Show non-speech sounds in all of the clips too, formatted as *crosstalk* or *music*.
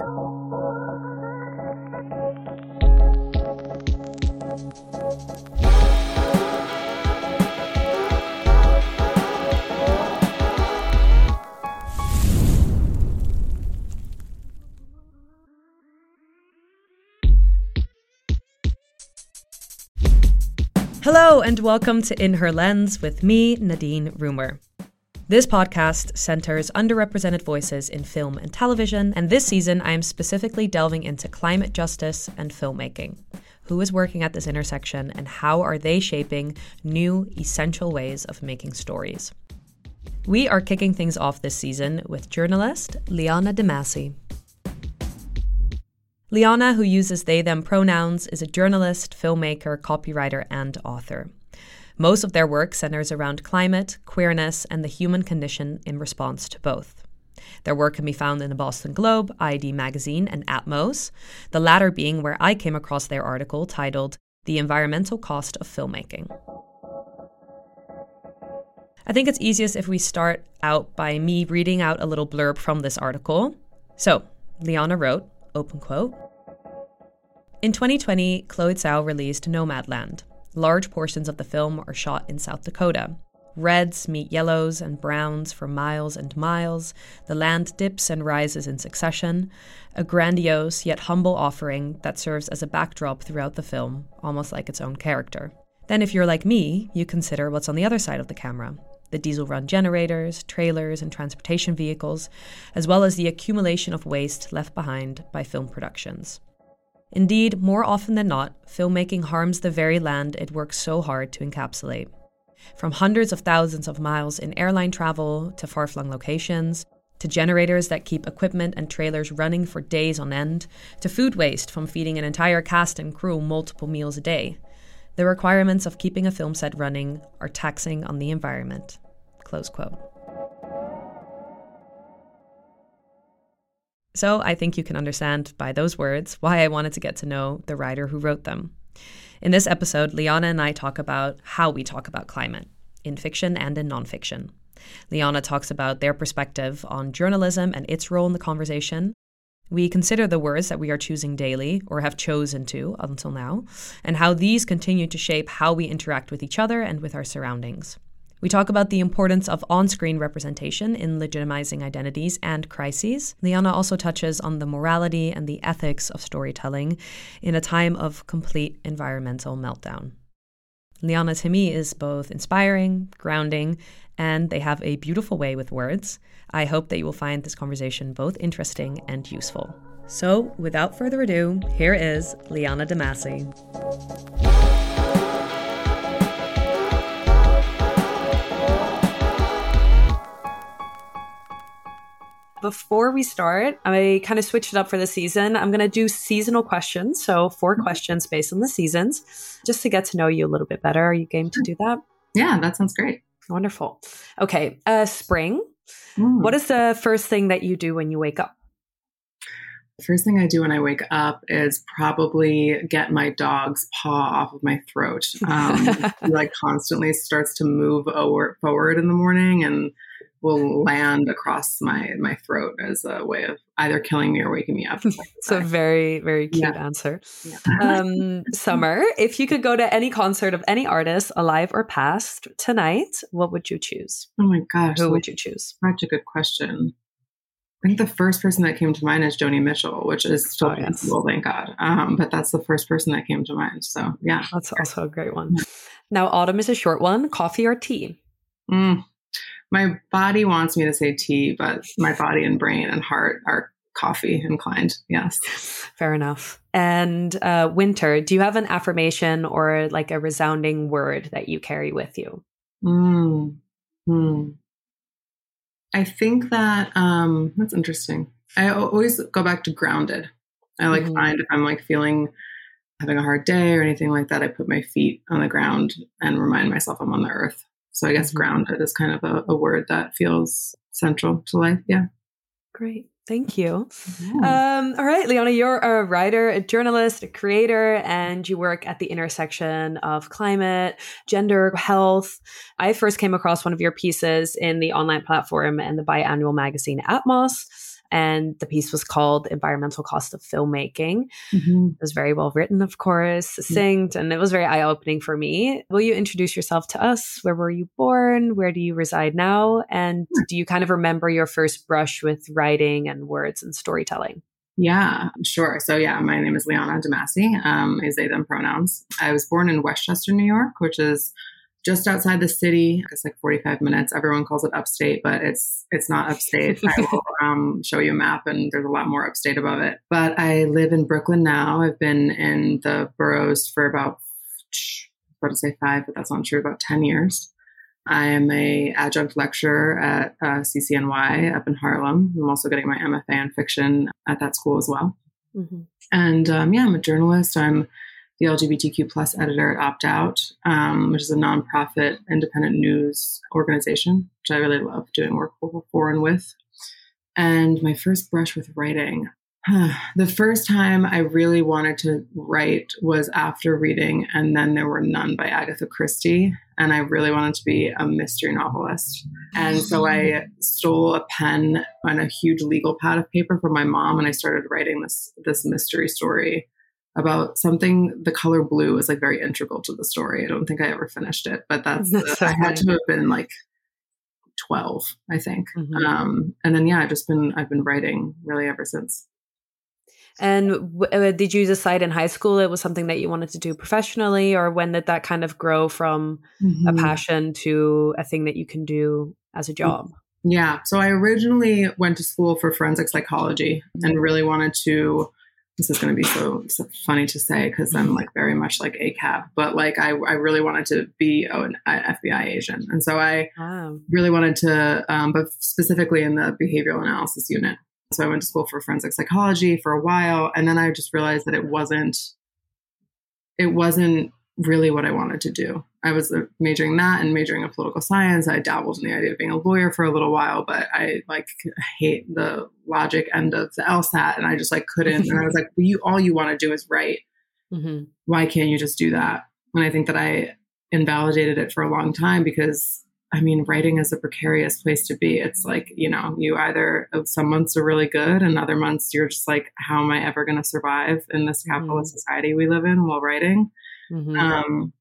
Hello, and welcome to In Her Lens with me, Nadine Reumer. This podcast centers underrepresented voices in film and television, and this season I am specifically delving into climate justice and filmmaking. Who is working at this intersection, and how are they shaping new, essential ways of making stories? We are kicking things off this season with journalist Liana DeMasi. Liana, who uses they them pronouns, is a journalist, filmmaker, copywriter, and author. Most of their work centers around climate, queerness, and the human condition in response to both. Their work can be found in the Boston Globe, i-D Magazine, and Atmos, the latter being where I came across their article titled The Environmental Cost of Filmmaking. I think it's easiest if we start out by me reading out a little blurb from this article. So, Liana wrote, Open quote. In 2020, Chloe Zhao released Nomadland. Large portions of the film are shot in South Dakota. Reds meet yellows and browns for miles and miles. The land dips and rises in succession. A grandiose yet humble offering that serves as a backdrop throughout the film, almost like its own character. Then, if you're like me, you consider what's on the other side of the camera the diesel run generators, trailers, and transportation vehicles, as well as the accumulation of waste left behind by film productions. Indeed, more often than not, filmmaking harms the very land it works so hard to encapsulate. From hundreds of thousands of miles in airline travel to far flung locations, to generators that keep equipment and trailers running for days on end, to food waste from feeding an entire cast and crew multiple meals a day, the requirements of keeping a film set running are taxing on the environment. Close quote. So I think you can understand by those words why I wanted to get to know the writer who wrote them. In this episode, Liana and I talk about how we talk about climate in fiction and in nonfiction. Liana talks about their perspective on journalism and its role in the conversation, we consider the words that we are choosing daily, or have chosen to until now, and how these continue to shape how we interact with each other and with our surroundings. We talk about the importance of on screen representation in legitimizing identities and crises. Liana also touches on the morality and the ethics of storytelling in a time of complete environmental meltdown. Liana to me is both inspiring, grounding, and they have a beautiful way with words. I hope that you will find this conversation both interesting and useful. So, without further ado, here is Liana DeMasi. Before we start, I kind of switched it up for the season. I'm going to do seasonal questions. So, 4 mm-hmm. questions based on the seasons, just to get to know you a little bit better. Are you game to do that? Yeah, that sounds great. Wonderful. Okay. Uh, spring. Mm. What is the first thing that you do when you wake up? The first thing I do when I wake up is probably get my dog's paw off of my throat. Um, *laughs* he like constantly starts to move over, forward in the morning and will *laughs* land across my my throat as a way of either killing me or waking me up. *laughs* it's a very very cute yeah. answer. Yeah. um, summer, if you could go to any concert of any artist, alive or past, tonight, what would you choose? Oh my gosh, who would you choose? Such a good question. I think the first person that came to mind is Joni Mitchell, which is still oh, yes. possible, thank God. Um, but that's the first person that came to mind. So yeah, that's also a great one. Now, autumn is a short one. Coffee or tea? Mm, my body wants me to say tea, but my body and brain and heart are coffee inclined. Yes. Fair enough. And uh, winter, do you have an affirmation or like a resounding word that you carry with you? Mm. Hmm. I think that um, that's interesting. I always go back to grounded. I like mm-hmm. find if I'm like feeling having a hard day or anything like that, I put my feet on the ground and remind myself I'm on the earth. So I guess mm-hmm. grounded is kind of a, a, word that feels central to life. Yeah. Great. Thank you. Yeah. Um, all right, Liana, you're a writer, a journalist, a creator, and you work at the intersection of climate, gender, health. I first came across one of your pieces in the online platform and the biannual magazine Atmos. And the piece was called Environmental Cost of Filmmaking. Mm-hmm. It was very well written, of course, succinct, and it was very eye opening for me. Will you introduce yourself to us? Where were you born? Where do you reside now? And do you kind of remember your first brush with writing and words and storytelling? Yeah, sure. So, yeah, my name is Liana DeMasi, um, is they, them pronouns. I was born in Westchester, New York, which is just outside the city. It's like 45 minutes. Everyone calls it upstate, but it's it's not upstate. I *laughs* will um, show you a map, and there's a lot more upstate above it. But I live in Brooklyn now. I've been in the boroughs for about, I to say five, but that's not true. About 10 years. I am a adjunct lecturer at uh, CCNY up in Harlem. I'm also getting my MFA in fiction at that school as well. Mm-hmm. And um, yeah, I'm a journalist. I'm the LGBTQ plus editor at OptOut, um, which is a nonprofit independent news organization, which I really love doing work for and with. And my first brush with writing, *sighs* the first time I really wanted to write was after reading And Then There Were None by Agatha Christie. And I really wanted to be a mystery novelist. And so I stole a pen and a huge legal pad of paper from my mom and I started writing this this mystery story about something the color blue is like very integral to the story. I don't think I ever finished it, but that's, *laughs* that's the, so I had to have been like 12, I think. Mm-hmm. Um, and then, yeah, I've just been, I've been writing really ever since. And w- uh, did you decide in high school it was something that you wanted to do professionally, or when did that kind of grow from mm-hmm. a passion to a thing that you can do as a job? Yeah. So I originally went to school for forensic psychology and really wanted to this is going to be so, so funny to say because I'm like very much like ACAB, but like I, I really wanted to be an FBI agent. And so I wow. really wanted to, um, but specifically in the behavioral analysis unit. So I went to school for forensic psychology for a while. And then I just realized that it wasn't, it wasn't really what I wanted to do. I was uh, majoring that and majoring in political science. I dabbled in the idea of being a lawyer for a little while, but I like hate the logic end of the LSAT, and I just like couldn't. and I was like, well, "You all you want to do is write. Mm-hmm. Why can't you just do that?" And I think that I invalidated it for a long time because I mean, writing is a precarious place to be. It's like, you know, you either, some months are really good and other months you're just like, how am I ever going to survive in this capitalist mm-hmm. society we live in while writing? Mm-hmm. Um,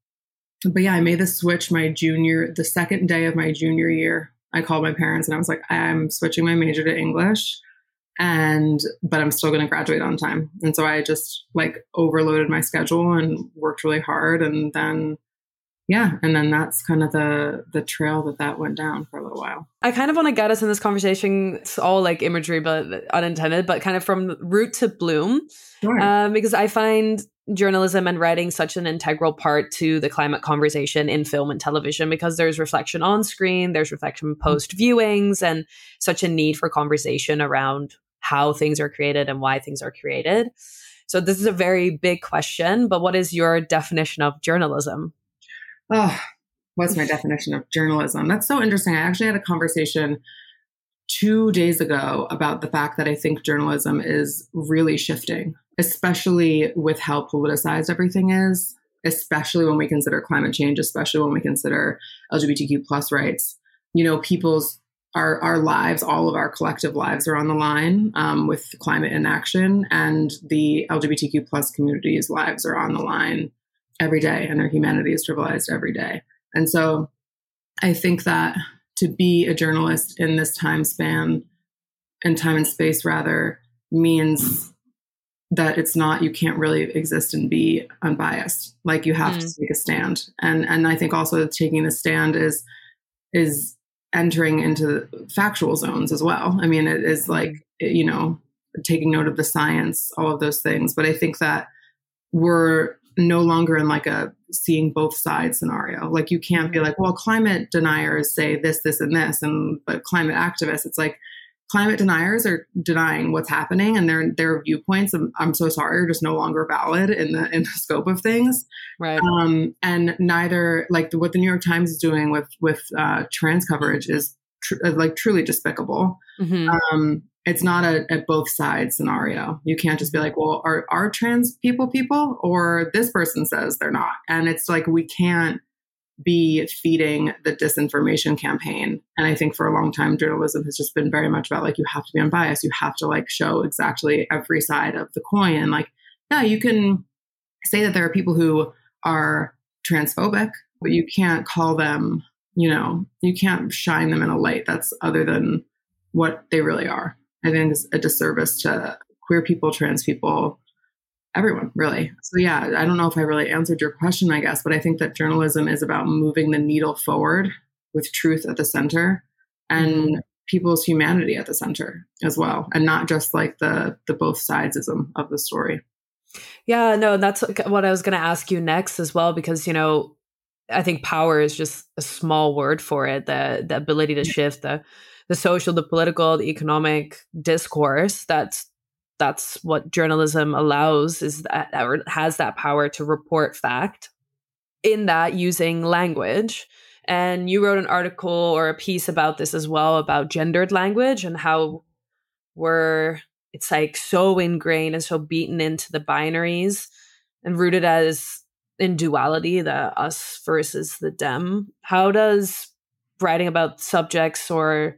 but yeah, I made the switch my junior, the second day of my junior year. I called my parents and I was like, I'm switching my major to English and but I'm still going to graduate on time. And so I just like overloaded my schedule and worked really hard and then yeah and then that's kind of the the trail that that went down for a little while i kind of want to get us in this conversation it's all like imagery but unintended but kind of from root to bloom sure. um, because i find journalism and writing such an integral part to the climate conversation in film and television because there's reflection on screen, there's reflection mm-hmm. post viewings, and such a need for conversation around how things are created and why things are created. So, this is a very big question, but what is your definition of journalism? Oh, what's my definition of journalism? That's so interesting. I actually had a conversation two days ago about the fact that I think journalism is really shifting especially with how politicized everything is, especially when we consider climate change, especially when we consider LGBTQ plus rights. You know, people's our our lives, all of our collective lives, are on the line um, with climate inaction, and the LGBTQ plus community's lives are on the line every day, and their humanity is trivialized every day. And so, I think that to be a journalist in this time span, and time and space rather, means that it's not you can't really exist and be unbiased. Like you have mm. to take a stand. And and i think also taking a stand is is entering into factual zones as well. I mean it is like you know taking note of the science all of those things. But i think that we're no longer in like a seeing both sides scenario. Like you can't be mm. like well climate deniers say this this and this and but climate activists it's like climate deniers are denying what's happening and their their viewpoints I'm, I'm, so sorry are just no longer valid in the in the *laughs* scope of things. Right. Um, and neither like the, what the new york times is doing with with uh, trans coverage is tr- uh, like truly despicable mm-hmm. um, it's not a, a both sides scenario you can't just be like well are are trans people people or this person says they're not and it's like we can't be feeding the disinformation campaign. And I think for a long time, journalism has just been very much about like, you have to be unbiased. You have to like show exactly every side of the coin. And like, yeah, you can say that there are people who are transphobic, but you can't call them, you know, you can't shine them in a light that's other than what they really are. I think it's a disservice to queer people, trans people, everyone really. So yeah, I don't know if I really answered your question, I guess, but I think that journalism is about moving the needle forward with truth at the center and mm-hmm. people's humanity at the center as well, and not just like the the both sidesism of the story. Yeah, no, that's what I was going to ask you next as well, because you know, I think power is just a small word for it. The the ability to shift the the social, the political, the economic discourse. That's that's what journalism allows is that or has that power to report fact in that using language and you wrote an article or a piece about this as well about gendered language and how we're it's like so ingrained and so beaten into the binaries and rooted as in duality the us versus the them how does writing about subjects or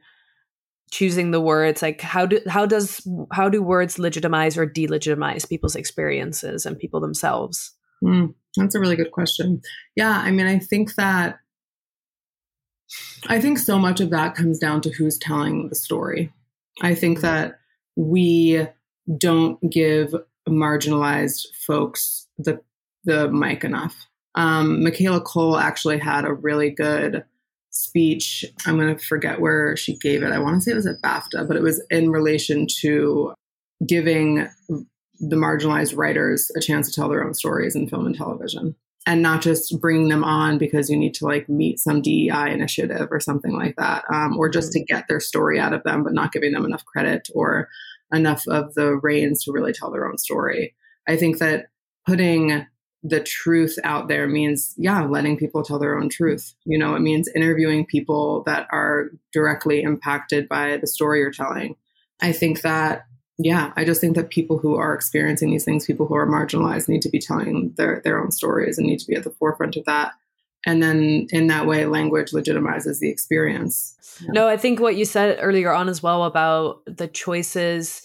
choosing the words like how do how does how do words legitimize or delegitimize people's experiences and people themselves? Mm, that's a really good question. Yeah i mean i think that i think so much of that comes down to who's telling the story. I think that we don't give marginalized folks the the mic enough um, michaela Coel actually had a really good speech. I'm going to forget where she gave it. I want to say it was at BAFTA, but it was in relation to giving the marginalized writers a chance to tell their own stories in film and television and not just bringing them on because you need to like meet some DEI initiative or something like that, um, or just to get their story out of them, but not giving them enough credit or enough of the reins to really tell their own story. I think that putting the truth out there means, yeah, letting people tell their own truth. You know, it means interviewing people that are directly impacted by the story you're telling. I think that, yeah, I just think that people who are experiencing these things, people who are marginalized, need to be telling their, their own stories and need to be at the forefront of that. And then in that way, language legitimizes the experience. Yeah. No, I think what you said earlier on as well about the choices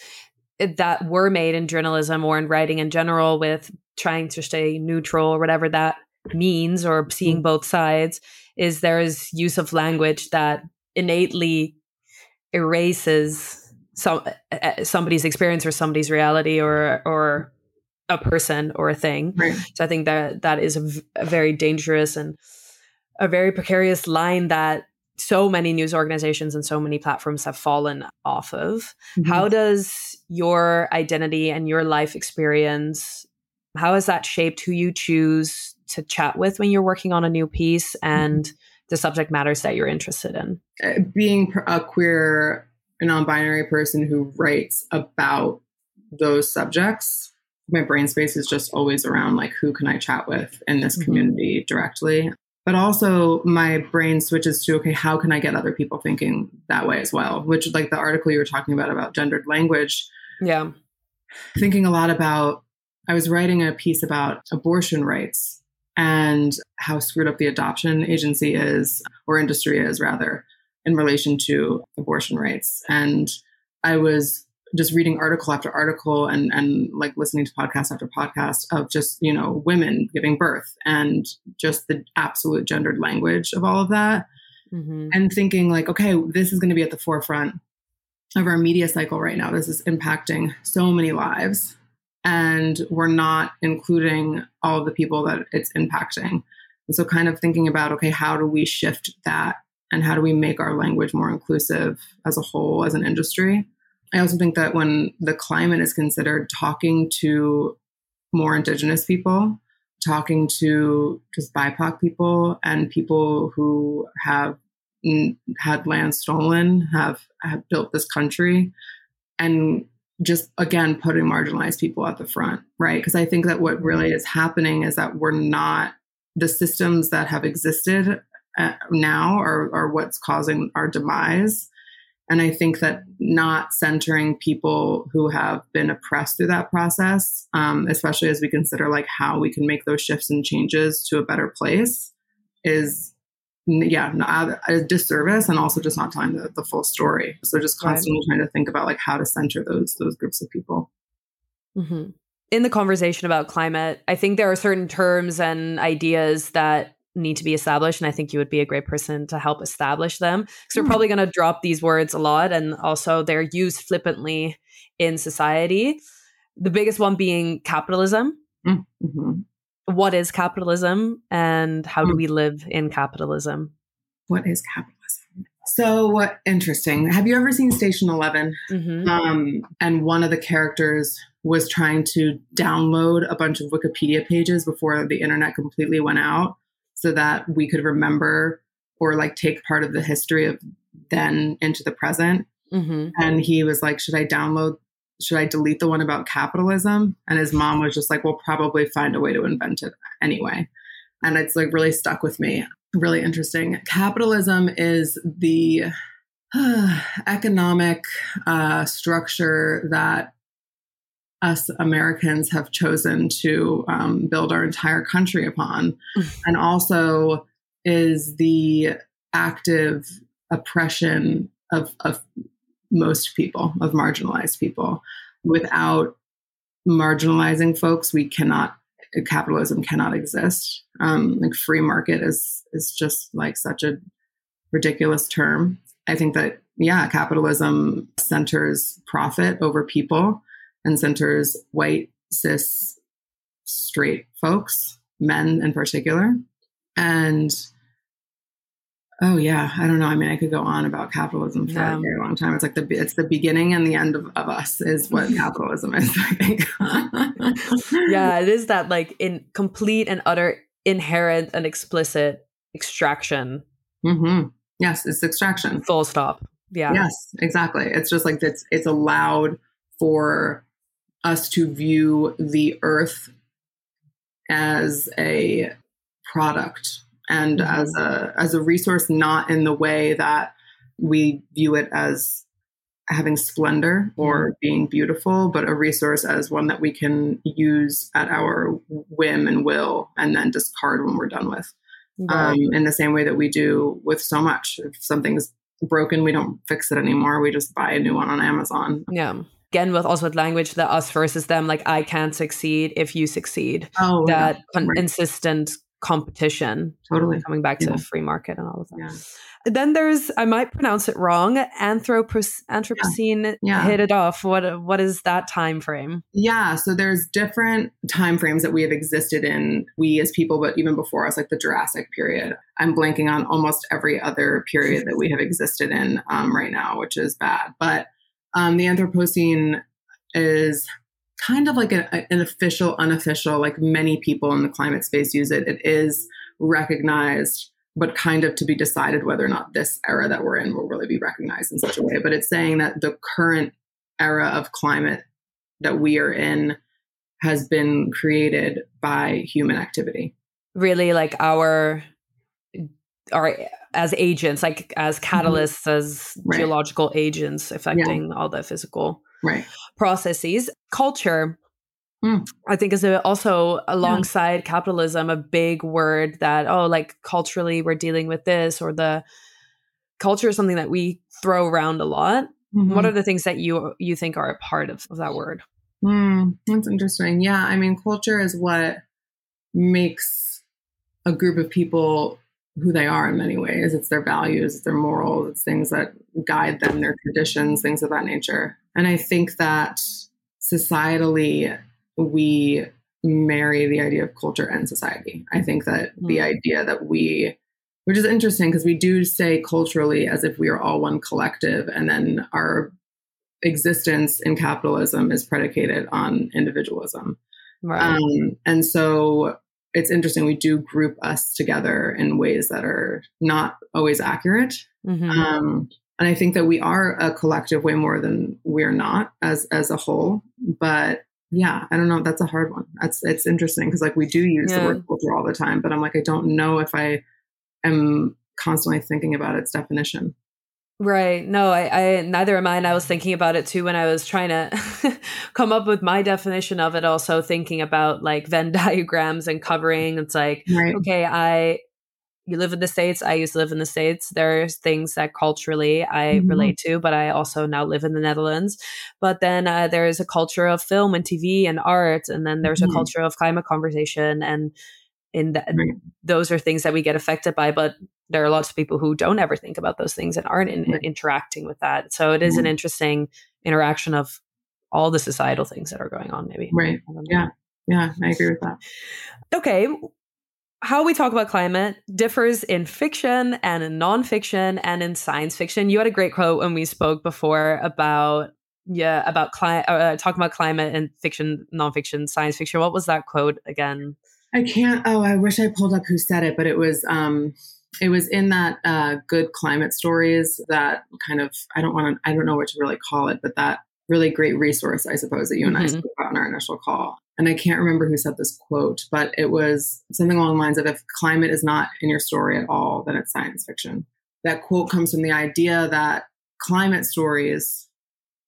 eh, that were made in journalism or in writing in general with trying to stay neutral or whatever that means or seeing mm. both sides is there is use of language that innately erases some uh, somebody's experience or somebody's reality or or a person or a thing right. so i think that that is a, v- a very dangerous and a very precarious line that so many news organizations and so many platforms have fallen off of mm-hmm. how does your identity and your life experience how has that shaped who you choose to chat with when you're working on a new piece and mm-hmm. the subject matters that you're interested in? Uh, being a queer, non-binary person who writes about those subjects, my brain space is just always around like who can I chat with in this mm-hmm. community directly. But also my brain switches to okay, how can I get other people thinking that way as well? Which like the article you were talking about about gendered language. Yeah. Thinking a lot about I was writing a piece about abortion rights and how screwed up the adoption agency is, or industry is rather, in relation to abortion rights. And I was just reading article after article and, and like listening to podcast after podcast of just, you know, women giving birth and just the absolute gendered language of all of that. Mm-hmm. And thinking like, okay, this is going to be at the forefront of our media cycle right now. This is impacting so many lives and we're not including all of the people that it's impacting. And so, kind of thinking about okay, how do we shift that and how do we make our language more inclusive as a whole, as an industry? I also think that when the climate is considered, talking to more Indigenous people, talking to just BIPOC people and people who have had land stolen, have, have built this country, and just again putting marginalized people at the front, right? Because I think that what really is happening is that we're not the systems that have existed uh, now are, are what's causing our demise. And I think that not centering people who have been oppressed through that process, um, especially as we consider like how we can make those shifts and changes to a better place, is yeah a disservice and also just not telling the, the full story so just constantly right. trying to think about like how to center those those groups of people mm-hmm. in the conversation about climate i think there are certain terms and ideas that need to be established and i think you would be a great person to help establish them because mm-hmm. we're hmm. probably going to drop these words a lot and also they're used flippantly in society the biggest one being capitalism mm-hmm what is capitalism and how do hmm. we live in capitalism? What is capitalism? So interesting. Have you ever seen Station 11? Mm-hmm. Um, and one of the characters was trying to download a bunch of Wikipedia pages before the internet completely went out so that we could remember or like take part of the history of then into the present. Mm-hmm. And he was like, Should I download should I delete the one about capitalism? And his mom was just like, we'll probably find a way to invent it anyway. And it's like really stuck with me. Really interesting. Capitalism is the uh, *sighs* economic uh, structure that us Americans have chosen to um, build our entire country upon, *sighs* and also is the active oppression of, of most people, of marginalized people. Without marginalizing folks, we cannot capitalism cannot exist. Um, like free market is is just like such a ridiculous term. I think that yeah, capitalism centers profit over people and centers white cis straight folks, men in particular, and Oh yeah, I don't know. I mean, I could go on about capitalism for yeah. a very long time. It's like the it's the beginning and the end of, of us is what *laughs* capitalism is. I think. *laughs* yeah, it is that like in complete and utter inherent and explicit extraction. Mm-hmm. Yes, it's extraction. Full stop. Yeah. Yes, exactly. It's just like it's it's allowed for us to view the earth as a product and mm-hmm. as a as a resource not in the way that we view it as having splendor or mm-hmm. being beautiful but a resource as one that we can use at our whim and will and then discard when we're done with um, in the same way that we do with so much if something's broken we don't fix it anymore we just buy a new one on amazon yeah again with also with language the us versus them like i can't succeed if you succeed oh, that yeah. con- right. insistent competition. Totally. Coming back to yeah. free market and all of that. Yeah. Then there's, I might pronounce it wrong, Anthropocene yeah. hit it off. What what is that time frame? Yeah, so there's different time frames that we have existed in, we as people, but even before us, like the Jurassic period. I'm blanking on almost every other period that we have existed in um, right now, which is bad. But um, the Anthropocene is kind of like a, an official, unofficial, like many people in the climate space use it. It is recognized, but kind of to be decided whether or not this era that we're in will really be recognized in such a way. But it's saying that the current era of climate that we are in has been created by human activity. Really, like our our as agents, like as mm-hmm. catalysts, as right. geological agents affecting yeah. all the physical right. processes. Culture, mm. I think, is a, also alongside yeah. capitalism a big word that, oh, like culturally we're dealing with this, or the culture is something that we throw around a lot. Mm-hmm. What are the things that you you think are a part of, of that word? Mm, that's interesting. Yeah, I mean, culture is what makes a group of people who they are in many ways. It's their values, it's their morals, it's things that guide them, their traditions, things of that nature. And I think that societally, we marry the idea of culture and society. I think that mm-hmm. the idea that we, which is interesting because we do say culturally as if we are all one collective, and then our existence in capitalism is predicated on individualism. Right. Um, and so it's interesting. We do group us together in ways that are not always accurate. Mm-hmm. Um, and I think that we are a collective way more than we're not as as a whole. But yeah, I don't know. That's a hard one. That's it's interesting because like we do use yeah. the word culture all the time, but I'm like I don't know if I am constantly thinking about its definition. Right. No, I, I neither am I. And I was thinking about it too when I was trying to *laughs* come up with my definition of it. Also thinking about like Venn *laughs* diagrams and covering. It's like, right. okay, I you live in the states i used to live in the states there's things that culturally i mm-hmm. relate to but i also now live in the netherlands but then uh, there's a culture of film and tv and art and then there's mm-hmm. a culture of climate conversation and in that right. those are things that we get affected by but there are lots of people who don't ever think about those things and aren't in, right. interacting with that so it is mm-hmm. an interesting interaction of all the societal things that are going on maybe right yeah yeah i agree with that okay how we talk about climate differs in fiction and in nonfiction and in science fiction. You had a great quote when we spoke before about yeah about climate uh, talking about climate and fiction, nonfiction, science fiction. What was that quote again? I can't. Oh, I wish I pulled up who said it, but it was um, it was in that uh, good climate stories that kind of I don't want to I don't know what to really call it, but that really great resource I suppose that you and mm-hmm. I spoke about in our initial call and I can't remember who said this quote, but it was something along the lines of if climate is not in your story at all, then it's science fiction. That quote comes from the idea that climate stories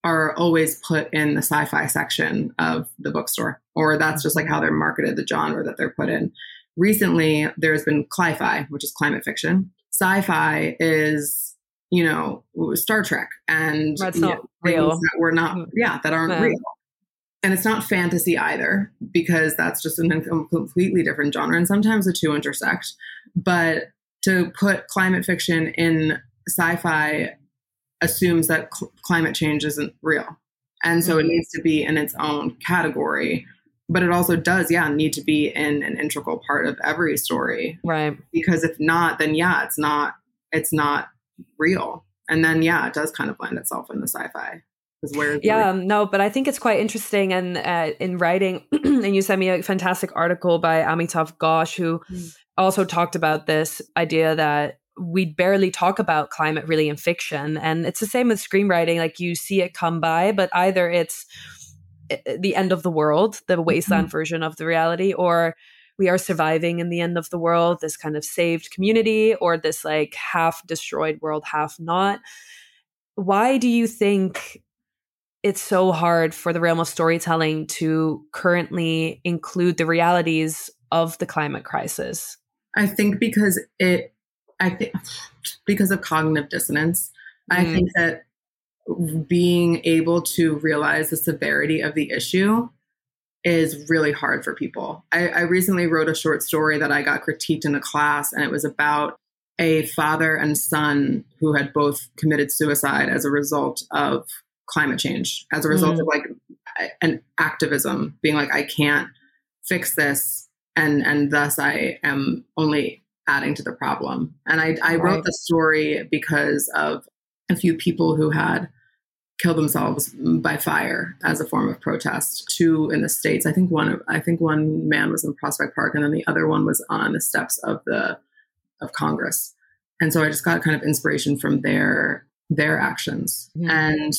are always put in the sci fi section of the bookstore, or that's just like how they're marketed, the genre that they're put in. Recently, there's been cli fi, which is climate fiction. Sci fi is, you know, Star Trek and that's not know, real. that we're not, mm. yeah, that aren't real and it's not fantasy either because that's just a completely different genre and sometimes the two intersect. But to put climate fiction in sci-fi assumes that cl- climate change isn't real. And so mm-hmm. it needs to be in its own category. But it also does yeah need to be in an integral part of every story. Right. Because if not then yeah it's not it's not real. And then yeah it does kind of blend itself in the sci-fi where yeah um, no but i think it's quite interesting and uh, in writing *clears throat* and you sent me a fantastic article by amitav ghosh who mm. also talked about this idea that we barely talk about climate really in fiction and it's the same with screenwriting like you see it come by but either it's eh, eh, the end of the world the wasteland mm-hmm. version of the reality or we are surviving in the end of the world this kind of saved community or this like half destroyed world half not why do you think it's so hard for the realm of storytelling to currently include the realities of the climate crisis? I think because it, I think *sighs* because of cognitive dissonance, mm. I think that being able to realize the severity of the issue is really hard for people. I, I recently wrote a short story that I got critiqued in a class, and it was about a father and son who had both committed suicide as a result of climate change as a result mm. of like an activism being like i can't fix this and and thus i am only adding to the problem and i, I right. wrote the story because of a few people who had killed themselves by fire as a form of protest two in the states i think one i think one man was in prospect park and then the other one was on the steps of the of congress and so i just got kind of inspiration from their their actions mm. and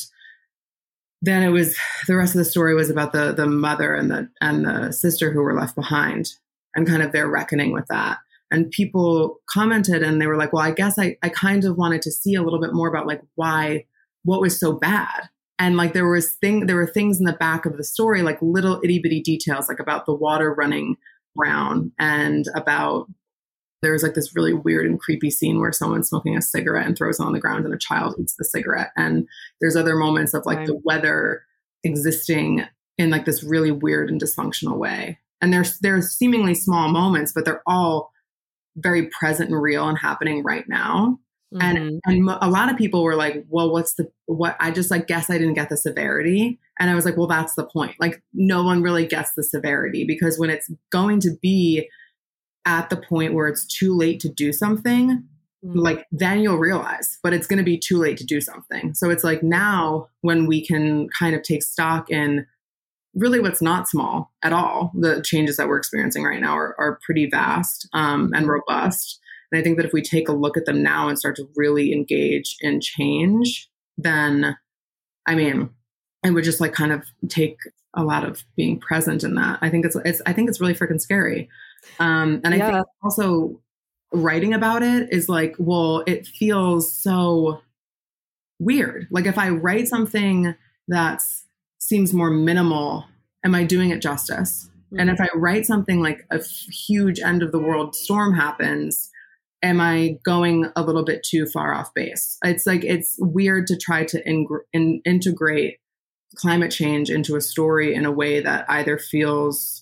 then it was the rest of the story was about the the mother and the and the sister who were left behind and kind of their reckoning with that. And people commented and they were like well i guess i, I kind of wanted to see a little bit more about like why what was so bad. And like there was thing there were things in the back of the story like little itty bitty details like about the water running brown and about there's like this really weird and creepy scene where someone's smoking a cigarette and throws it on the ground and a child eats the cigarette. And there's other moments of like right. the weather existing in like this really weird and dysfunctional way. And there's there's seemingly small moments, but they're all very present and real and happening right now. Mm-hmm. And and a lot of people were like, "Well, what's the what?" I just like guess I didn't get the severity, and I was like, "Well, that's the point. Like, no one really gets the severity because when it's going to be at the point where it's too late to do something, mm-hmm. like then you'll realize, but it's going to be too late to do something. So it's like now when we can kind of take stock in really what's not small at all, the changes that we're experiencing right now are, are pretty vast um, and robust. And I think that if we take a look at them now and start to really engage in change, then I mean, it would just like kind of take a lot of being present in that. I think it's it's I think it's really freaking scary. Um, and yeah. I think also writing about it is like, well, it feels so weird. Like if I write something that seems more minimal, am I doing it justice? Mm-hmm. And if I write something like a huge end of the world storm happens, am I going a little bit too far off base? It's like it's weird to try to in, integrate climate change into a story in a way that either feels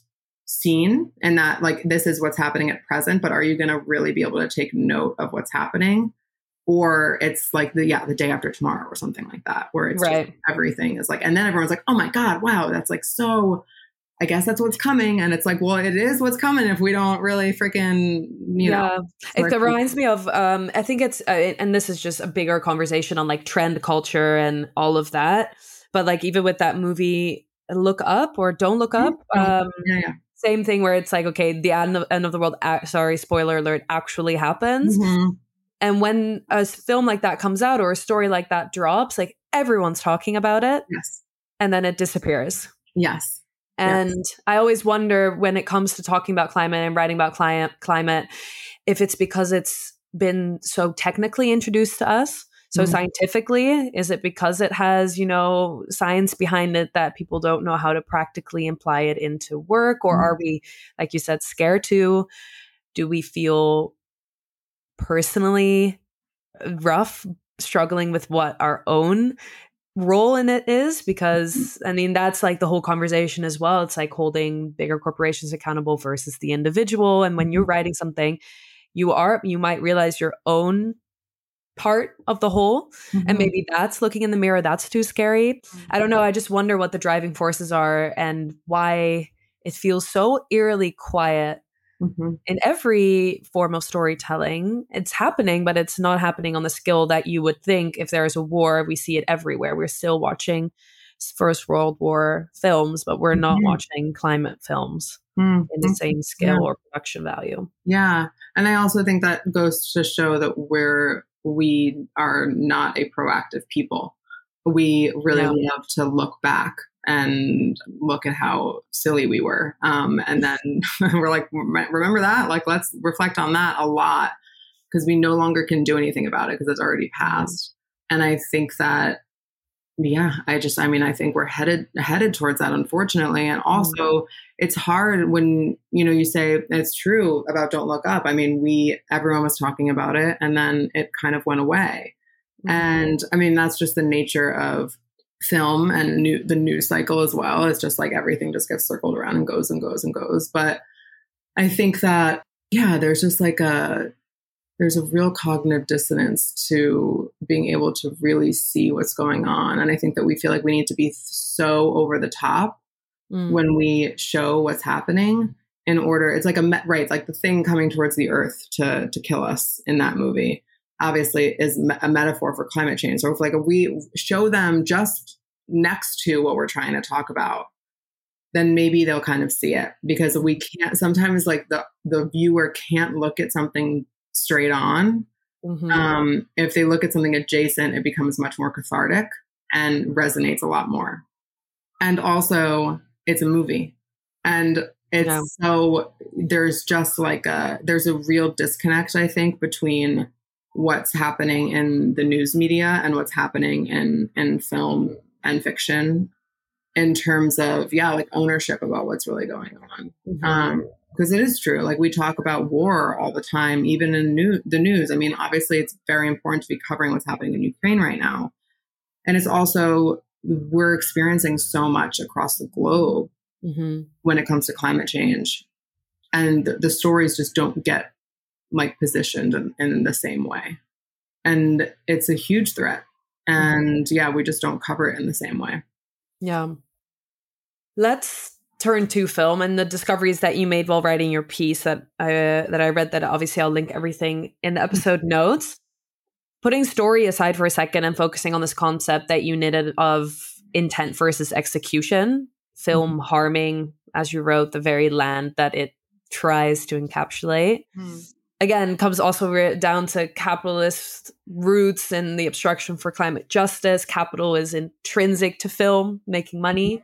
seen and that like this is what's happening at present, but are you going to really be able to take note of what's happening? Or it's like the yeah the day after tomorrow or something like that, where it's right. everything is like, and then everyone's like, oh my god, wow, that's like so I guess that's what's coming. And it's like, well, it is what's coming if we don't really freaking, you yeah. know. It reminds me of, um, I think it's, uh, and this is just a bigger conversation on like trend culture and all of that. But like, even with that movie, Look Up or Don't Look Up, um, yeah, yeah. Same thing where it's like, okay, the end of, end of the world, sorry, spoiler alert, actually happens. Mm-hmm. And when a film like that comes out or a story like that drops, like everyone's talking about it. Yes. And then it disappears. Yes. And yes. I always wonder when it comes to talking about climate and writing about climate, climate, if it's because it's been so technically introduced to us. So mm-hmm. scientifically, is it because it has, you know, science behind it that people don't know how to practically imply it into work? Or mm-hmm. are we, like you said, scared to? Do we feel personally rough struggling with what our own role in it is because I mean that's like the whole conversation as well. It's like holding bigger corporations accountable versus the individual. And when you're mm-hmm. writing something, you are you might realize your own part of the whole mm-hmm. and maybe that's looking in the mirror that's too scary i don't know i just wonder what the driving forces are and why it feels so eerily quiet Mm-hmm. In every form of storytelling, it's happening, but it's not happening on the scale that you would think if there is a war. We see it everywhere. We're still watching First World War films, but we're not mm-hmm. watching climate films mm-hmm. in the same scale yeah. or production value. Yeah. And I also think that goes to show that we're, we are not a proactive people. We really love to look back and look at how silly we were. Um, and then *laughs* we're like, remember that? Like, let's reflect on that a lot because we no longer can do anything about it because it's already passed. And I think that, yeah, I just, I mean, I think we're headed headed towards that, unfortunately. And also, mm-hmm. it's hard when you know you say it's true about Don't Look Up. I mean, we everyone was talking about it, and then it kind of went away. Mm-hmm. And I mean, that's just the nature of film and new, the news cycle as well. It's just like everything just gets circled around and goes and goes and goes. But I think that, yeah, there's just like a, there's a real cognitive dissonance to being able to really see what's going on. And I think that we feel like we need to be so over the top mm. when we show what's happening in order. It's like a, me- right, like the thing coming towards the earth to, to kill us in that movie obviously is a metaphor for climate change. So if like we show them just next to what we're trying to talk about, then maybe they'll kind of see it because we can't sometimes like the the viewer can't look at something straight on. Mm-hmm. Um, if they look at something adjacent, it becomes much more cathartic and resonates a lot more. And also, it's a movie, and it's yeah. so there's just like a there's a real disconnect I think between what's happening in the news media and what's happening in in film and fiction in terms of yeah like ownership about what's really going on mm-hmm. um because it is true like we talk about war all the time even in new, the news i mean obviously it's very important to be covering what's happening in ukraine right now and it's also we're experiencing so much across the globe mm-hmm. when it comes to climate change and the, the stories just don't get like positioned in, in the same way. And it's a huge threat. And yeah, we just don't cover it in the same way. Yeah. Let's turn to film and the discoveries that you made while writing your piece that I that I read that obviously I'll link everything in the episode notes. Putting story aside for a second and focusing on this concept that you knitted of intent versus execution, film mm-hmm. harming, as you wrote, the very land that it tries to encapsulate. Mm again comes also down to capitalist roots and the obstruction for climate justice capital is intrinsic to film making money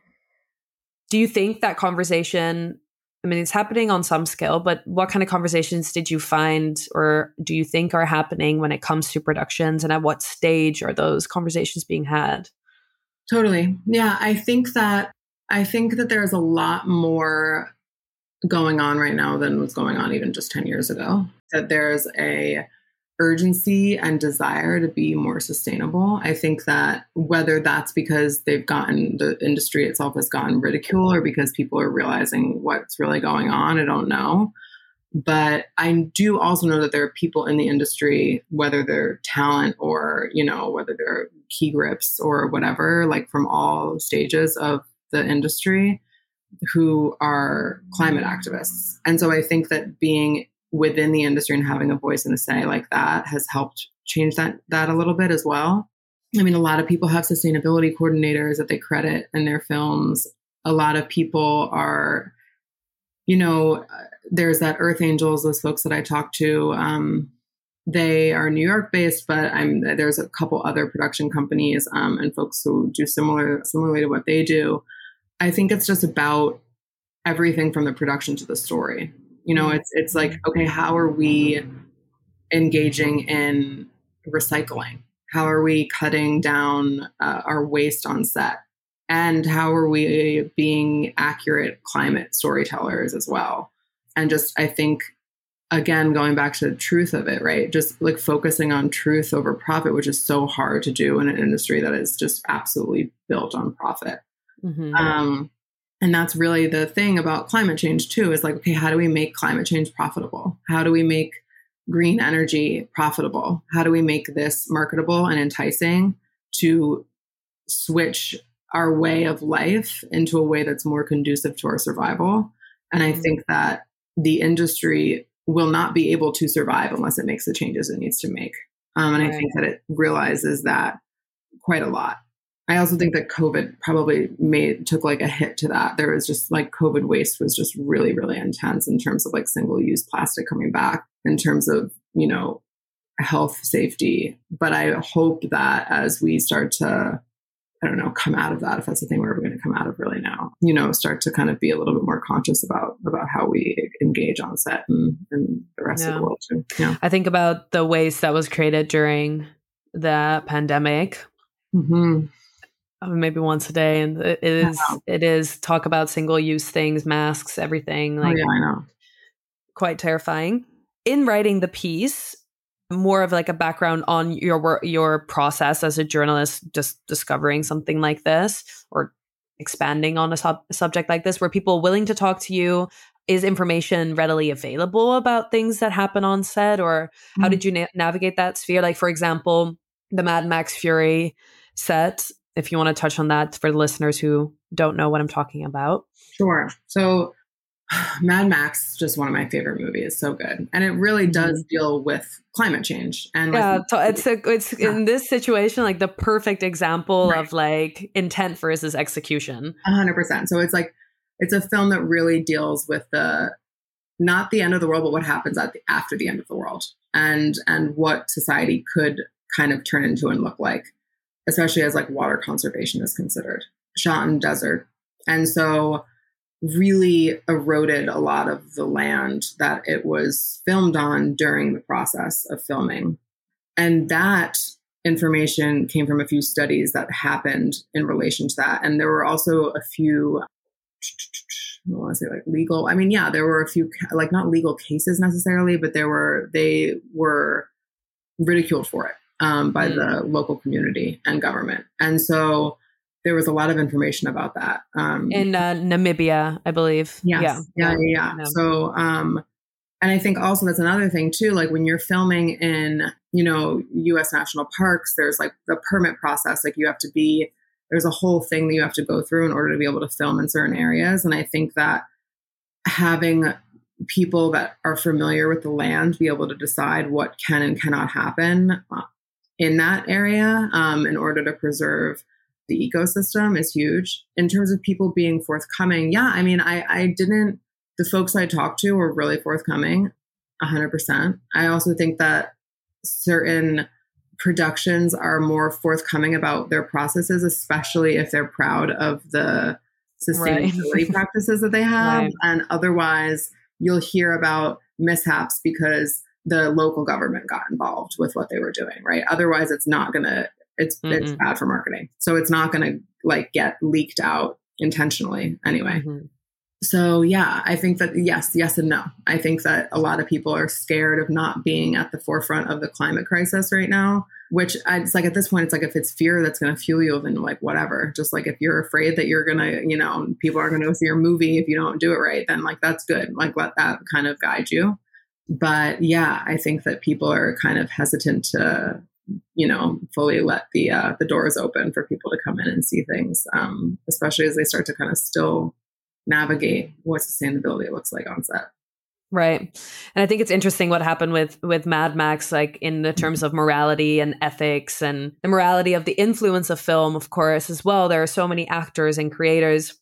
do you think that conversation i mean it's happening on some scale but what kind of conversations did you find or do you think are happening when it comes to productions and at what stage are those conversations being had totally yeah i think that i think that there's a lot more going on right now than was going on even just 10 years ago. That there's a urgency and desire to be more sustainable. I think that whether that's because they've gotten the industry itself has gotten ridicule or because people are realizing what's really going on, I don't know. But I do also know that there are people in the industry, whether they're talent or, you know, whether they're key grips or whatever, like from all stages of the industry who are climate activists. And so I think that being within the industry and having a voice and a say like that has helped change that that a little bit as well. I mean, a lot of people have sustainability coordinators that they credit in their films. A lot of people are, you know, there's that Earth Angels, those folks that I talk to. Um, they are New York based, but I'm there's a couple other production companies um, and folks who do similar similarly to what they do. I think it's just about everything from the production to the story. You know, it's it's like okay, how are we engaging in recycling? How are we cutting down uh, our waste on set? And how are we being accurate climate storytellers as well? And just I think again going back to the truth of it right just like focusing on truth over profit which is so hard to do in an industry that is just absolutely built on profit mm-hmm. um, and that's really the thing about climate change too is like okay how do we make climate change profitable? How do we make green energy profitable? How do we make this marketable and enticing to switch our way of life into a way that's more conducive to our survival? And i mm-hmm. think that the industry will not be able to survive unless it makes the changes it needs to make. Um, and right. i think that it realizes that quite a lot I also think that COVID probably made took like a hit to that. There was just like COVID waste was just really, really intense in terms of like single use plastic coming back, in terms of, you know, health safety. But I hope that as we start to, I don't know, come out of that, if that's the thing we're going to come out of really now, you know, start to kind of be a little bit more conscious about about how we engage on set and, and the rest yeah. of the world too. Yeah. I think about the waste that was created during the pandemic. Mm-hmm maybe once a day and it is it is talk about single use things masks everything oh, like oh, yeah, i know. quite terrifying. In writing the piece more of like a background on your work your process as a journalist just discovering something like this or expanding on a sub- subject like this were people willing to talk to you? Is information readily available about things that happen on set or mm-hmm. how did you na- navigate that sphere? Like for example the mad max fury set if you want to touch on that for the listeners who don't know what I'm talking about. Sure. So *sighs* Mad Max is just one of my favorite movies. So good, and it really does mm-hmm. deal with climate change. And yeah, so it's a, it's yeah. in this situation like the perfect example right. of like intent versus execution. hundred percent. So it's like it's a film that really deals with the not the end of the world, but what happens at the, after the end of the world, and and what society could kind of turn into and look like especially as like water conservation is considered, shot in desert. And so really eroded a lot of the land that it was filmed on during the process of filming. And that information came from a few studies that happened in relation to that. And there were also a few, I want to say like legal. I mean, yeah, there were a few, like not legal cases necessarily, but there were, they were ridiculed for it um, by mm. the local community and government. And so there was a lot of information about that. Um, in uh, Namibia, I believe. Yes. Yeah. Yeah. Yeah. yeah. So, um, and I think also that's another thing too. Like when you're filming in, you know, U.S. national parks, there's like the permit process. Like you have to be, there's a whole thing that you have to go through in order to be able to film in certain areas. And I think that having people that are familiar with the land be able to decide what can and cannot happen uh, in that area um, in order to preserve the ecosystem is huge. In terms of people being forthcoming, yeah, I mean, I, I didn't, the folks I talked to were really forthcoming, 100%. I also think that certain productions are more forthcoming about their processes, especially if they're proud of the sustainability right. *laughs* practices that they have. Right. And otherwise, you'll hear about mishaps because the local government got involved with what they were doing, right? Otherwise, it's not gonna. It's mm-hmm. it's bad for marketing, so it's not gonna like get leaked out intentionally anyway. Mm-hmm. so yeah, I think that yes, yes and no. I think that a lot of people are scared of not being at the forefront of the climate crisis right now. Which I, it's like at this point, it's like if it's fear that's going to fuel you, then like whatever. Just like if you're afraid that you're gonna, you know, people are going to go see your movie if you don't do it right, then like that's good. Like let that kind of guide you. But yeah, I think that people are kind of hesitant to you know fully let the uh, the doors open for people to come in and see things um, especially as they start to kind of still navigate what sustainability looks like on set. Right. And I think it's interesting what happened with with Mad Max like in the terms of morality and ethics and the morality of the influence of film of course as well. There are so many actors and creators.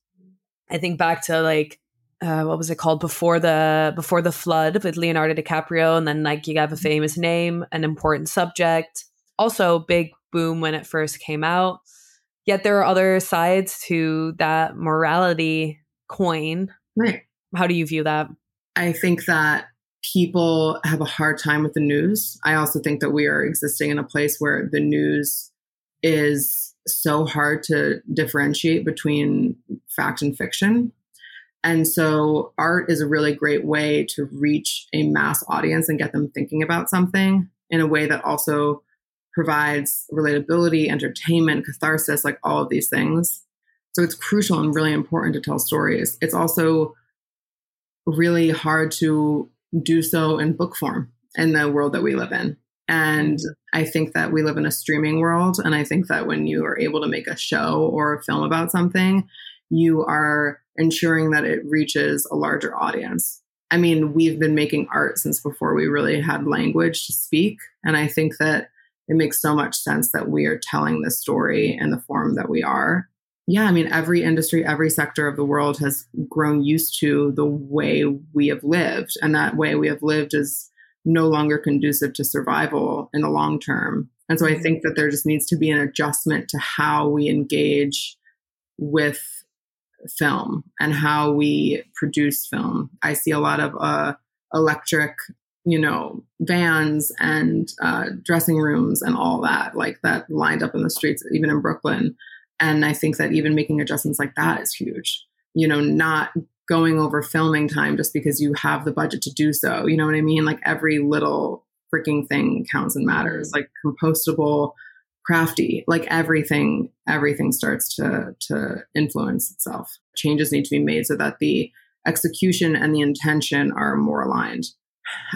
I think back to like uh, what was it called before the before the flood with Leonardo DiCaprio and then like you have a famous name, an important subject. Also big boom when it first came out. Yet there are other sides to that morality coin. Right. How do you view that? I think that people have a hard time with the news. I also think that we are existing in a place where the news is so hard to differentiate between fact and fiction. And so art is a really great way to reach a mass audience and get them thinking about something in a way that also provides relatability, entertainment, catharsis, like all of these things. So it's crucial and really important to tell stories. It's also really hard to do so in book form in the world that we live in. And I think that we live in a streaming world. And I think that when you are able to make a show or a film about something, you are ensuring that it reaches a larger audience. I mean, we've been making art since before we really had language to speak. And I think that it makes so much sense that we are telling this story in the form that we are yeah, I mean, every industry, every sector of the world has grown used to the way we have lived. And that way we have lived is no longer conducive to survival in the long term. And so I mm-hmm. think that there just needs to be an adjustment to how we engage with film and how we produce film. I see a lot of uh, electric, you know, vans and uh, dressing rooms and all that, like that lined up in the streets, even in Brooklyn. And I think that even making adjustments like that is huge. You know, not going over filming time just because you have the budget to do so. You know what I mean? Like every little freaking thing counts and matters. Like compostable, crafty, like everything, everything starts to to influence itself. Changes need to be made so that the execution and the intention are more aligned.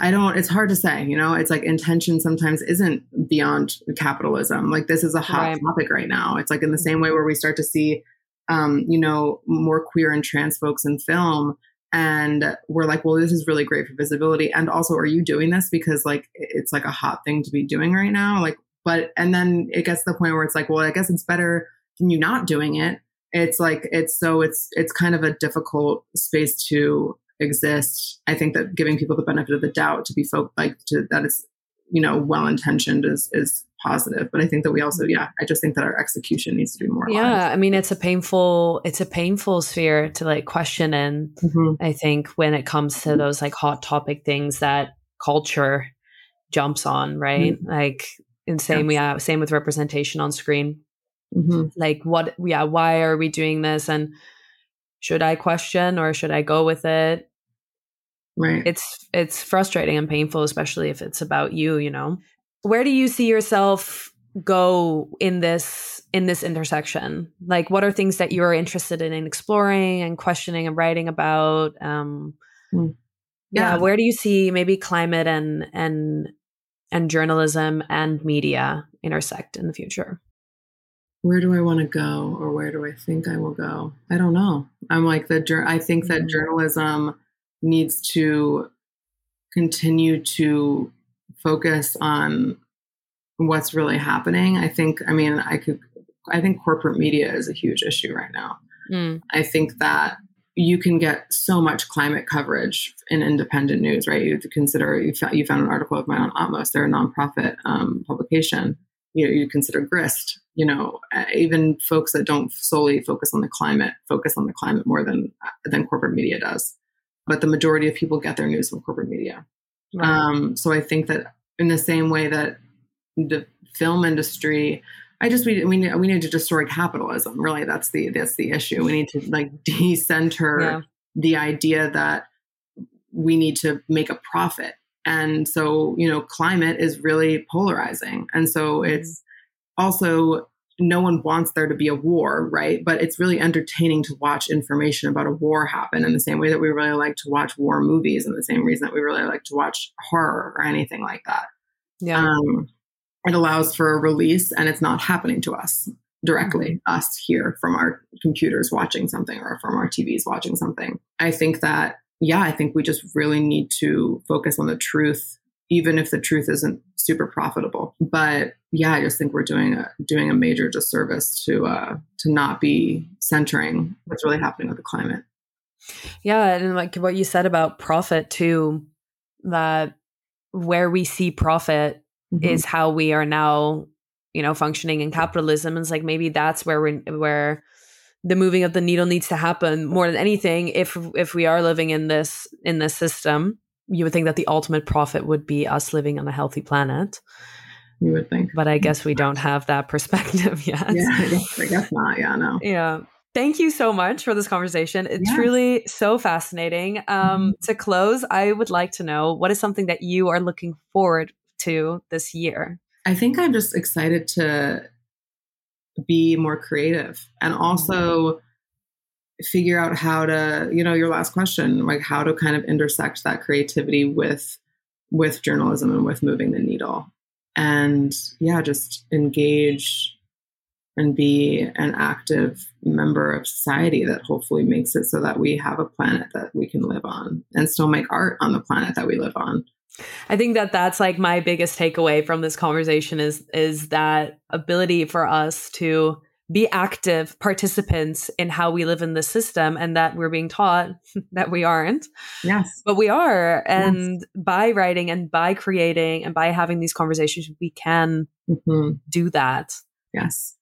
I don't, it's hard to say, you know, it's like intention sometimes isn't beyond capitalism. Like this is a hot right. topic right now. It's like in the same way where we start to see, um, you know, more queer and trans folks in film. And we're like, well, this is really great for visibility. And also, are you doing this because like it's like a hot thing to be doing right now? Like, but, and then it gets to the point where it's like, well, I guess it's better than you not doing it. It's like, it's so, it's, it's kind of a difficult space to exist. I think that giving people the benefit of the doubt to be folk like to that is you know well intentioned is is positive but i think that we also yeah i just think that our execution needs to be more yeah i mean it's a painful it's a painful sphere to like question and mm-hmm. i think when it comes to those like hot topic things that culture jumps on right mm-hmm. like and same yes. yeah same with representation on screen mm-hmm. like what yeah why are we doing this and should I question or should I go with it? Right. It's it's frustrating and painful, especially if it's about you, you know. Where do you see yourself go in this in this intersection? Like what are things that you're interested in, in exploring and questioning and writing about? Um mm. yeah. yeah, where do you see maybe climate and and and journalism and media intersect in the future? where do I want to go or where do I think I will go? I don't know. I'm like the I think that mm-hmm. journalism needs to continue to focus on what's really happening. I think I mean I could I think corporate media is a huge issue right now. Mm. I think that you can get so much climate coverage in independent news, right? You consider you found, you found an article of mine on Atmos. They're a nonprofit um, publication. You know, you consider Grist, you know, uh, even folks that don't solely focus on the climate focus on the climate more than uh, than corporate media does. But the majority of people get their news from corporate media. Right. Um, so I think that in the same way that the film industry, I just we we need, we need to destroy capitalism. Really, that's the that's the issue. We need to like *laughs* decenter yeah. the idea that we need to make a profit. And so, you know, climate is really polarizing. And so mm-hmm. it's also no one wants there to be a war, right? But it's really entertaining to watch information about a war happen in the same way that we really like to watch war movies, and the same reason that we really like to watch horror or anything like that. Yeah. Um, it allows for a release and it's not happening to us directly, mm-hmm. us here from our computers watching something or from our TVs watching something. I think that, yeah, I think we just really need to focus on the truth, even if the truth isn't super profitable. But yeah, I just think we're doing a doing a major disservice to uh to not be centering what's really happening with the climate. Yeah, and like what you said about profit too, that where we see profit mm-hmm. is how we are now, you know, functioning in capitalism. And it's like maybe that's where we where the moving of the needle needs to happen more than anything. If if we are living in this in this system, you would think that the ultimate profit would be us living on a healthy planet. You would think, but I guess we don't have that perspective *laughs* yet. Yeah, I guess, I guess not. Yeah, no. Yeah. Thank you so much for this conversation. It's yeah. truly so fascinating. Um, mm-hmm. To close, I would like to know what is something that you are looking forward to this year? I think I'm just excited to be more creative and mm-hmm. also figure out how to, you know, your last question, like how to kind of intersect that creativity with with journalism and with moving the needle. And yeah, just engage and be an active member of society that hopefully makes it so that we have a planet that we can live on and still make art on the planet that we live on. I think that that's like my biggest takeaway from this conversation is is that ability for us to be active participants in how we live in the system and that we're being taught *laughs* that we aren't. Yes. But we are. And yes. by writing and by creating and by having these conversations, we can mm-hmm. do that. Yes.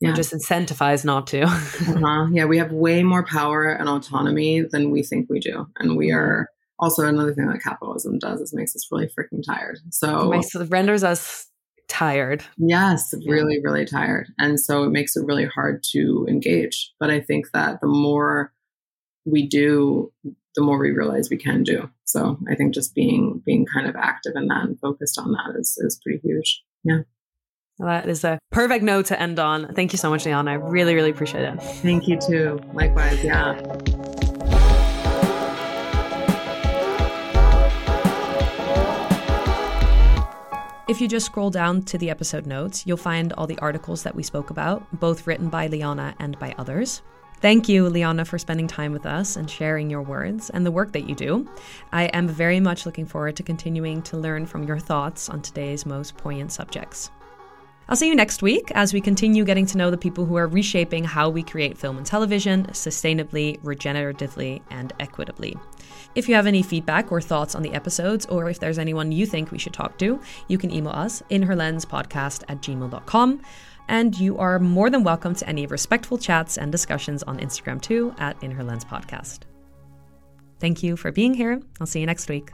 Yeah. We're just incentivized not to. uh-huh. Yeah. We have way more power and autonomy than we think we do. And we mm-hmm. are also another thing that capitalism does is makes us really freaking tired. So it, makes, it renders us tired. Yes, really, really tired. And so it makes it really hard to engage. But I think that the more we do, the more we realize we can do. So I think just being being kind of active in that and focused on that is is pretty huge. Yeah. Well, that is a perfect note to end on. Thank you so much, Liana. I really, really appreciate it. Thank you too. Likewise. Yeah. If you just scroll down to the episode notes, you'll find all the articles that we spoke about, both written by Liana and by others. Thank you, Liana, for spending time with us and sharing your words and the work that you do. I am very much looking forward to continuing to learn from your thoughts on today's most poignant subjects. I'll see you next week as we continue getting to know the people who are reshaping how we create film and television sustainably, regeneratively, and equitably. If you have any feedback or thoughts on the episodes, or if there's anyone you think we should talk to, you can email us in her lens podcast at gmail.com. And you are more than welcome to any respectful chats and discussions on Instagram too at In Her Lens Podcast. Thank you for being here. I'll see you next week.